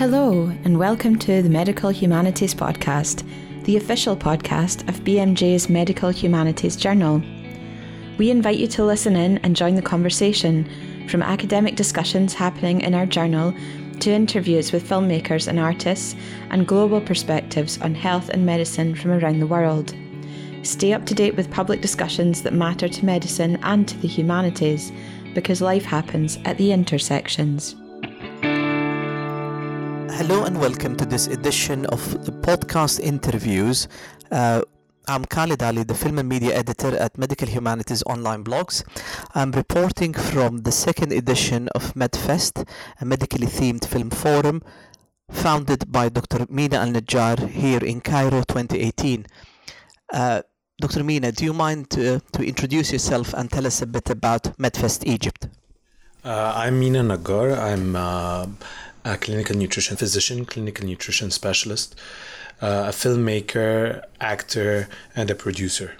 Hello, and welcome to the Medical Humanities Podcast, the official podcast of BMJ's Medical Humanities Journal. We invite you to listen in and join the conversation, from academic discussions happening in our journal to interviews with filmmakers and artists, and global perspectives on health and medicine from around the world. Stay up to date with public discussions that matter to medicine and to the humanities, because life happens at the intersections. Hello and welcome to this edition of the podcast interviews. Uh, I'm Khalid Ali, the film and media editor at Medical Humanities Online Blogs. I'm reporting from the second edition of MedFest, a medically themed film forum founded by Dr. Mina Al Najjar here in Cairo 2018. Uh, Dr. Mina, do you mind to, to introduce yourself and tell us a bit about MedFest Egypt? Uh, I'm Mina Nagar. I'm uh, a clinical nutrition physician, clinical nutrition specialist, uh, a filmmaker, actor, and a producer.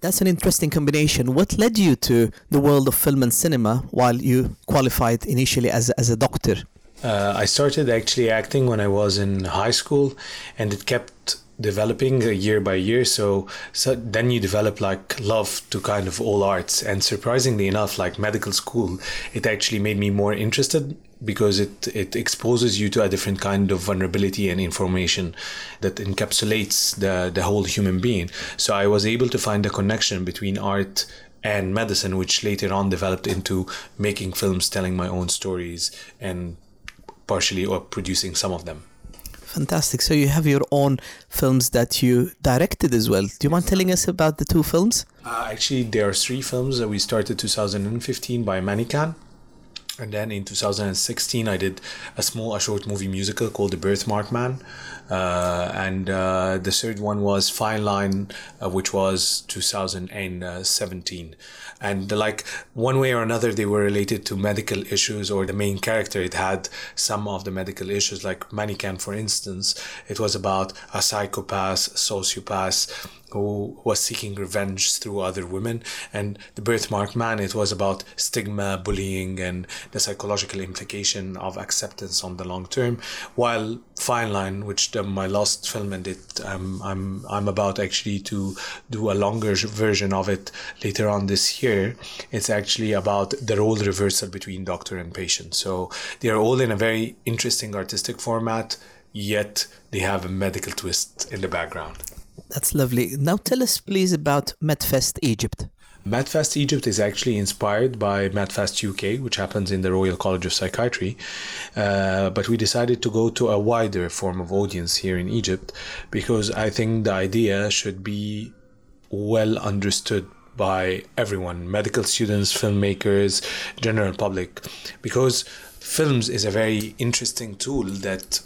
That's an interesting combination. What led you to the world of film and cinema while you qualified initially as, as a doctor? Uh, I started actually acting when I was in high school, and it kept developing year by year. So, so then you develop like love to kind of all arts. And surprisingly enough, like medical school, it actually made me more interested because it, it exposes you to a different kind of vulnerability and information that encapsulates the, the whole human being. So I was able to find a connection between art and medicine, which later on developed into making films, telling my own stories, and partially or producing some of them. Fantastic. So you have your own films that you directed as well. Do you mind telling us about the two films? Uh, actually, there are three films that we started 2015 by Manican. And then in 2016, I did a small, a short movie musical called The Birthmark Man. Uh, and uh, the third one was Fine Line, uh, which was 2017. And like one way or another, they were related to medical issues, or the main character it had some of the medical issues, like Manican, for instance. It was about a psychopath, sociopath who was seeking revenge through other women. And the birthmark man, it was about stigma, bullying, and the psychological implication of acceptance on the long term. While Fine Line, which the, my last film and it, um, I'm I'm about actually to do a longer version of it later on this year. It's actually about the role reversal between doctor and patient. So they are all in a very interesting artistic format, yet they have a medical twist in the background. That's lovely. Now tell us, please, about MedFest Egypt. MedFest Egypt is actually inspired by MedFest UK, which happens in the Royal College of Psychiatry. Uh, but we decided to go to a wider form of audience here in Egypt because I think the idea should be well understood by everyone medical students, filmmakers, general public because films is a very interesting tool that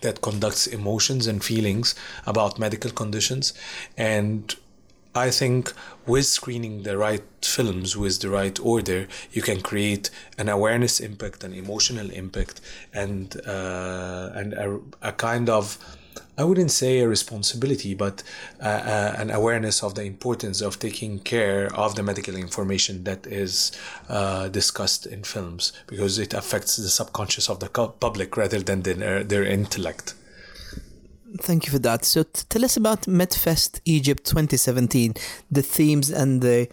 that conducts emotions and feelings about medical conditions and I think with screening the right films with the right order, you can create an awareness impact, an emotional impact, and uh, and a, a, kind of I wouldn't say a responsibility, but uh, uh, an awareness of the importance of taking care of the medical information that is uh, discussed in films because it affects the subconscious of the public rather than their, their intellect. Thank you for that. So, t- tell us about MedFest Egypt 2017, the themes and the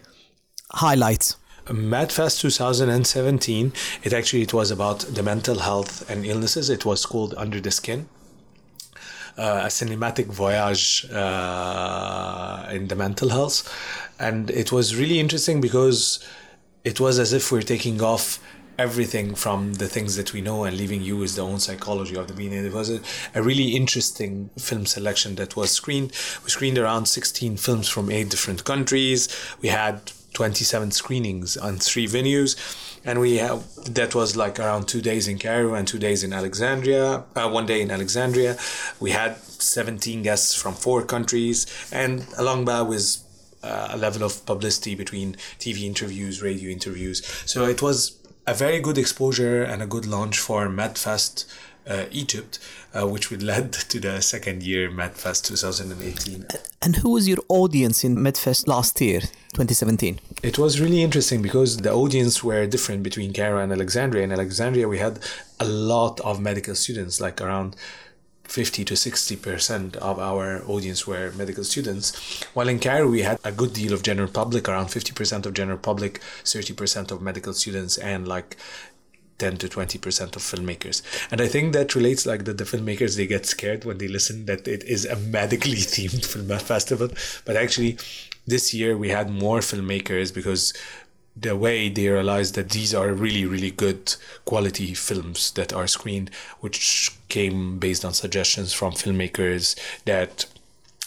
highlights. MedFest 2017, it actually it was about the mental health and illnesses. It was called Under the Skin. Uh, a cinematic voyage uh, in the mental health. And it was really interesting because it was as if we're taking off everything from the things that we know and leaving you with the own psychology of the being. It was a, a really interesting film selection that was screened. We screened around 16 films from eight different countries. We had 27 screenings on three venues and we have that was like around two days in cairo and two days in alexandria uh, one day in alexandria we had 17 guests from four countries and along that was uh, a level of publicity between tv interviews radio interviews so it was a very good exposure and a good launch for MedFest uh, Egypt, uh, which would led to the second year MedFest 2018. And who was your audience in MedFest last year, 2017? It was really interesting because the audience were different between Cairo and Alexandria. In Alexandria, we had a lot of medical students, like around 50 to 60% of our audience were medical students. While in Cairo, we had a good deal of general public, around 50% of general public, 30% of medical students, and like 10 to 20% of filmmakers. And I think that relates like that the filmmakers, they get scared when they listen that it is a medically themed film festival. But actually, this year we had more filmmakers because the way they realized that these are really really good quality films that are screened which came based on suggestions from filmmakers that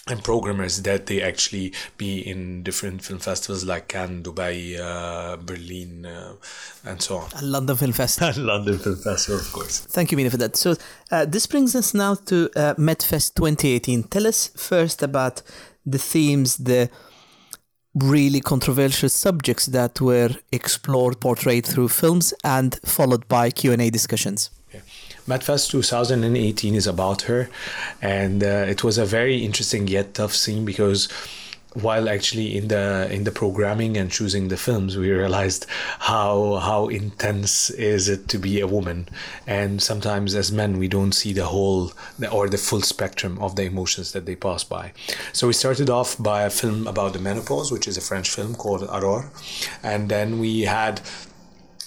and programmers that they actually be in different film festivals like Cannes, Dubai, uh, Berlin, uh, and so on. And London Film Festival. London Film Festival, of course. Thank you, Mina, for that. So uh, this brings us now to uh, MedFest 2018. Tell us first about the themes, the really controversial subjects that were explored, portrayed through films, and followed by Q&A discussions. Yeah. MedFest 2018 is about her, and uh, it was a very interesting yet tough scene because while actually in the in the programming and choosing the films we realized how how intense is it to be a woman. And sometimes as men we don't see the whole or the full spectrum of the emotions that they pass by. So we started off by a film about the menopause which is a french film called aurore. And then we had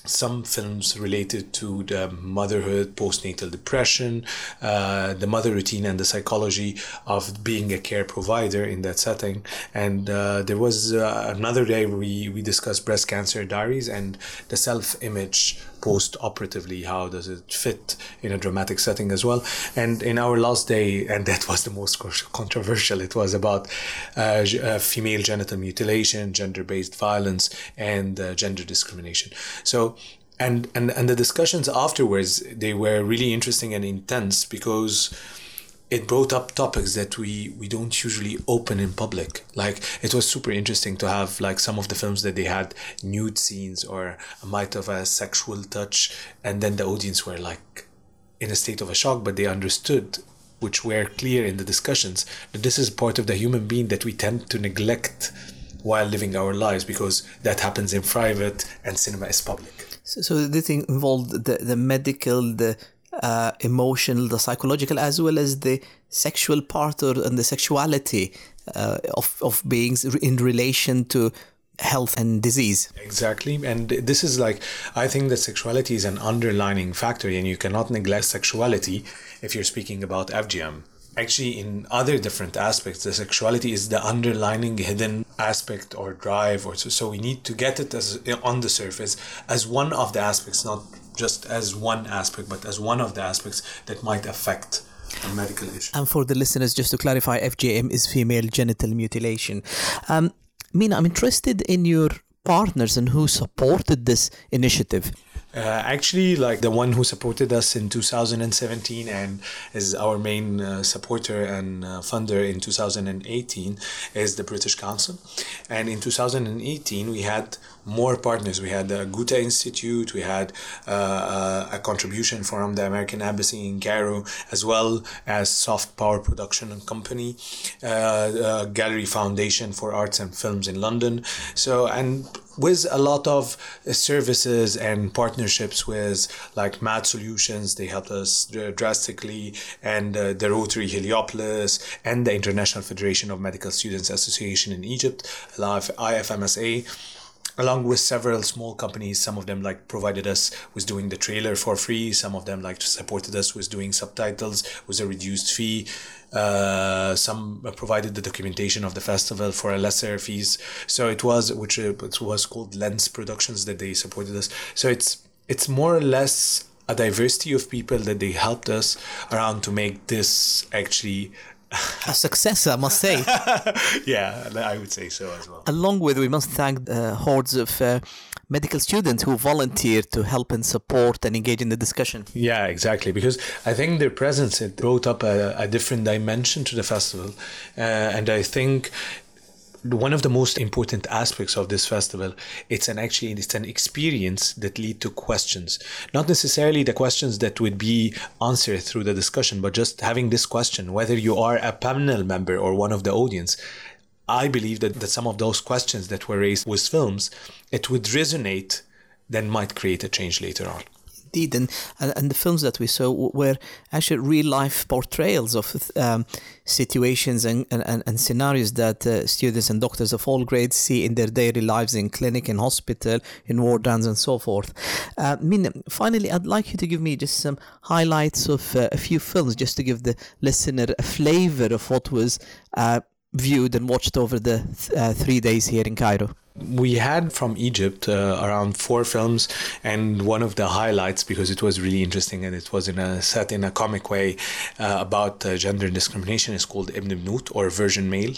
some films related to the motherhood, postnatal depression, uh, the mother routine, and the psychology of being a care provider in that setting. And uh, there was uh, another day we, we discussed breast cancer diaries and the self image post operatively how does it fit in a dramatic setting as well and in our last day and that was the most controversial it was about uh, uh, female genital mutilation gender based violence and uh, gender discrimination so and, and and the discussions afterwards they were really interesting and intense because it brought up topics that we we don't usually open in public. Like it was super interesting to have like some of the films that they had nude scenes or a might of a sexual touch. And then the audience were like in a state of a shock but they understood which were clear in the discussions that this is part of the human being that we tend to neglect while living our lives because that happens in private and cinema is public so, so this involved the, the medical the uh, emotional, the psychological, as well as the sexual part or and the sexuality uh, of of beings in relation to health and disease. Exactly, and this is like I think that sexuality is an underlining factor, and you cannot neglect sexuality if you're speaking about FGM actually in other different aspects the sexuality is the underlining hidden aspect or drive or so, so we need to get it as on the surface as one of the aspects not just as one aspect but as one of the aspects that might affect a medical issue. And for the listeners just to clarify fgm is female genital mutilation. Um, mina i'm interested in your partners and who supported this initiative uh, actually, like the one who supported us in 2017 and is our main uh, supporter and uh, funder in 2018 is the British Council. And in 2018, we had more partners. We had the Goethe Institute, we had uh, uh, a contribution from the American Embassy in Cairo, as well as Soft Power Production Company, uh, Gallery Foundation for Arts and Films in London. So, and with a lot of services and partnerships with like Mad Solutions, they helped us drastically, and uh, the Rotary Heliopolis and the International Federation of Medical Students Association in Egypt, IFMSA along with several small companies some of them like provided us with doing the trailer for free some of them like supported us with doing subtitles with a reduced fee. Uh, some provided the documentation of the festival for a lesser fees. So it was which uh, it was called lens productions that they supported us. So it's it's more or less a diversity of people that they helped us around to make this actually a success, I must say. yeah, I would say so as well. Along with, we must thank uh, hordes of uh, medical students who volunteer to help and support and engage in the discussion. Yeah, exactly. Because I think their presence it brought up a, a different dimension to the festival, uh, and I think one of the most important aspects of this festival it's an actually it's an experience that lead to questions. Not necessarily the questions that would be answered through the discussion but just having this question whether you are a panel member or one of the audience i believe that, that some of those questions that were raised with films it would resonate then might create a change later on indeed, and, and, the films that we saw were actually real life portrayals of um, situations and, and, and scenarios that uh, students and doctors of all grades see in their daily lives in clinic, in hospital, in wardrooms, and so forth. Uh, Mina, finally, I'd like you to give me just some highlights of uh, a few films, just to give the listener a flavor of what was uh, viewed and watched over the th- uh, three days here in Cairo we had from Egypt uh, around four films, and one of the highlights because it was really interesting and it was in a set in a comic way uh, about uh, gender discrimination is called Ibn Bnout or Virgin Male.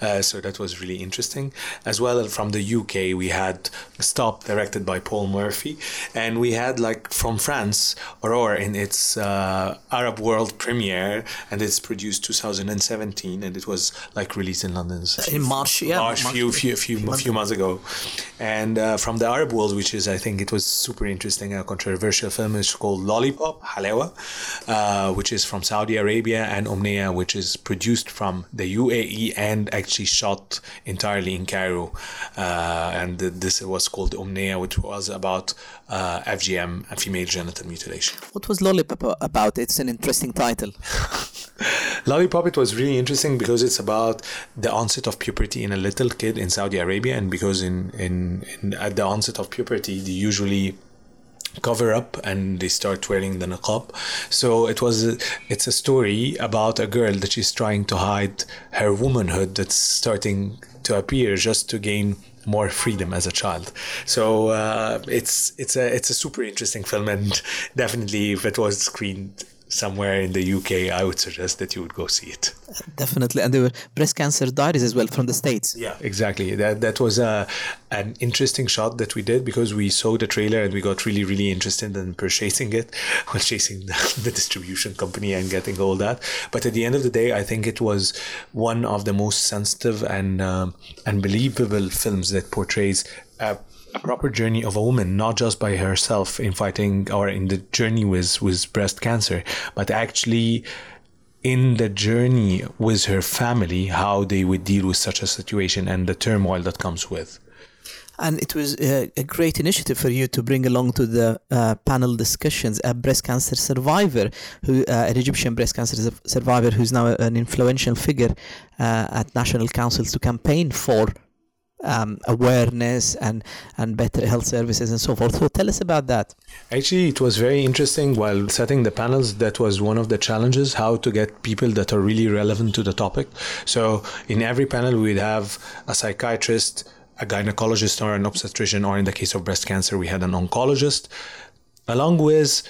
Uh, so that was really interesting. As well from the UK, we had Stop, directed by Paul Murphy, and we had like from France Aurore in its uh, Arab World premiere, and it's produced 2017, and it was like released in London in March, yeah, March, March few few few, few months ago ago. And uh, from the Arab world, which is, I think, it was super interesting, a controversial film is called Lollipop, Halewa, uh, which is from Saudi Arabia, and Omnia, which is produced from the UAE and actually shot entirely in Cairo. Uh, and this was called Omnia, which was about uh, FGM, and female genital mutilation. What was Lollipop about? It's an interesting title. Lollipop, it was really interesting because it's about the onset of puberty in a little kid in Saudi Arabia, and because in, in, in at the onset of puberty, they usually cover up and they start wearing the niqab so it was a, it's a story about a girl that she's trying to hide her womanhood that's starting to appear just to gain more freedom as a child. So uh, it's it's a it's a super interesting film, and definitely if it was screened somewhere in the UK, I would suggest that you would go see it. Definitely, and there were breast cancer diaries as well from the states. Yeah, exactly. That that was a an interesting shot that we did because we saw the trailer and we got really really interested in purchasing it, while chasing the, the distribution company and getting all that. But at the end of the day, I think it was one of the most sensitive and um, and believable films that portrays. a a proper journey of a woman, not just by herself in fighting or in the journey with, with breast cancer, but actually in the journey with her family, how they would deal with such a situation and the turmoil that comes with. And it was a, a great initiative for you to bring along to the uh, panel discussions a breast cancer survivor, who uh, an Egyptian breast cancer survivor who's now an influential figure uh, at national councils to campaign for um, awareness and and better health services and so forth. So tell us about that. Actually, it was very interesting while setting the panels. That was one of the challenges: how to get people that are really relevant to the topic. So in every panel, we'd have a psychiatrist, a gynecologist, or an obstetrician, or in the case of breast cancer, we had an oncologist, along with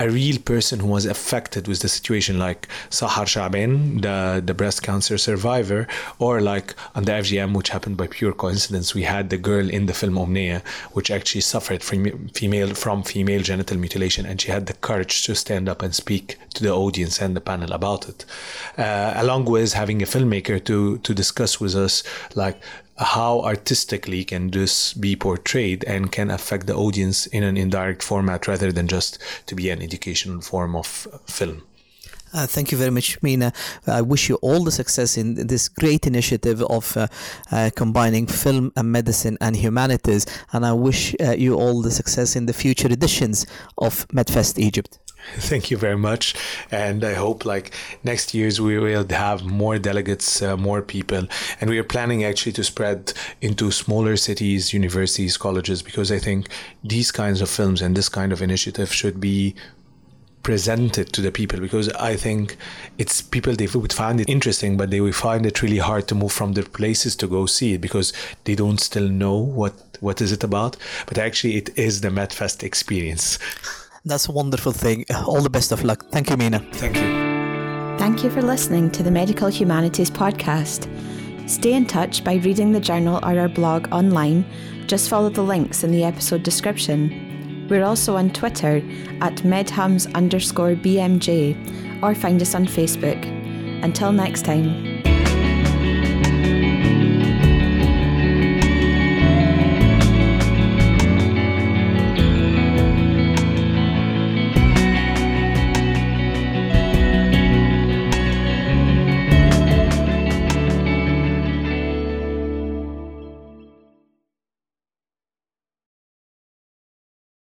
a real person who was affected with the situation, like Sahar Shaben, the, the breast cancer survivor, or like on the FGM, which happened by pure coincidence, we had the girl in the film Omnia, which actually suffered from female from female genital mutilation, and she had the courage to stand up and speak to the audience and the panel about it, uh, along with having a filmmaker to to discuss with us like how artistically can this be portrayed and can affect the audience in an indirect format rather than just to be an educational form of film. Uh, thank you very much, Mina. I wish you all the success in this great initiative of uh, uh, combining film and medicine and humanities. And I wish uh, you all the success in the future editions of MedFest Egypt. Thank you very much, and I hope like next years we will have more delegates, uh, more people, and we are planning actually to spread into smaller cities, universities, colleges, because I think these kinds of films and this kind of initiative should be presented to the people because I think it's people they would find it interesting, but they would find it really hard to move from their places to go see it because they don't still know what what is it about. But actually, it is the MedFest experience. That's a wonderful thing. All the best of luck. Thank you, Mina. Thank you. Thank you for listening to the Medical Humanities podcast. Stay in touch by reading the journal or our blog online. Just follow the links in the episode description. We're also on Twitter at medhums underscore BMJ or find us on Facebook. Until next time.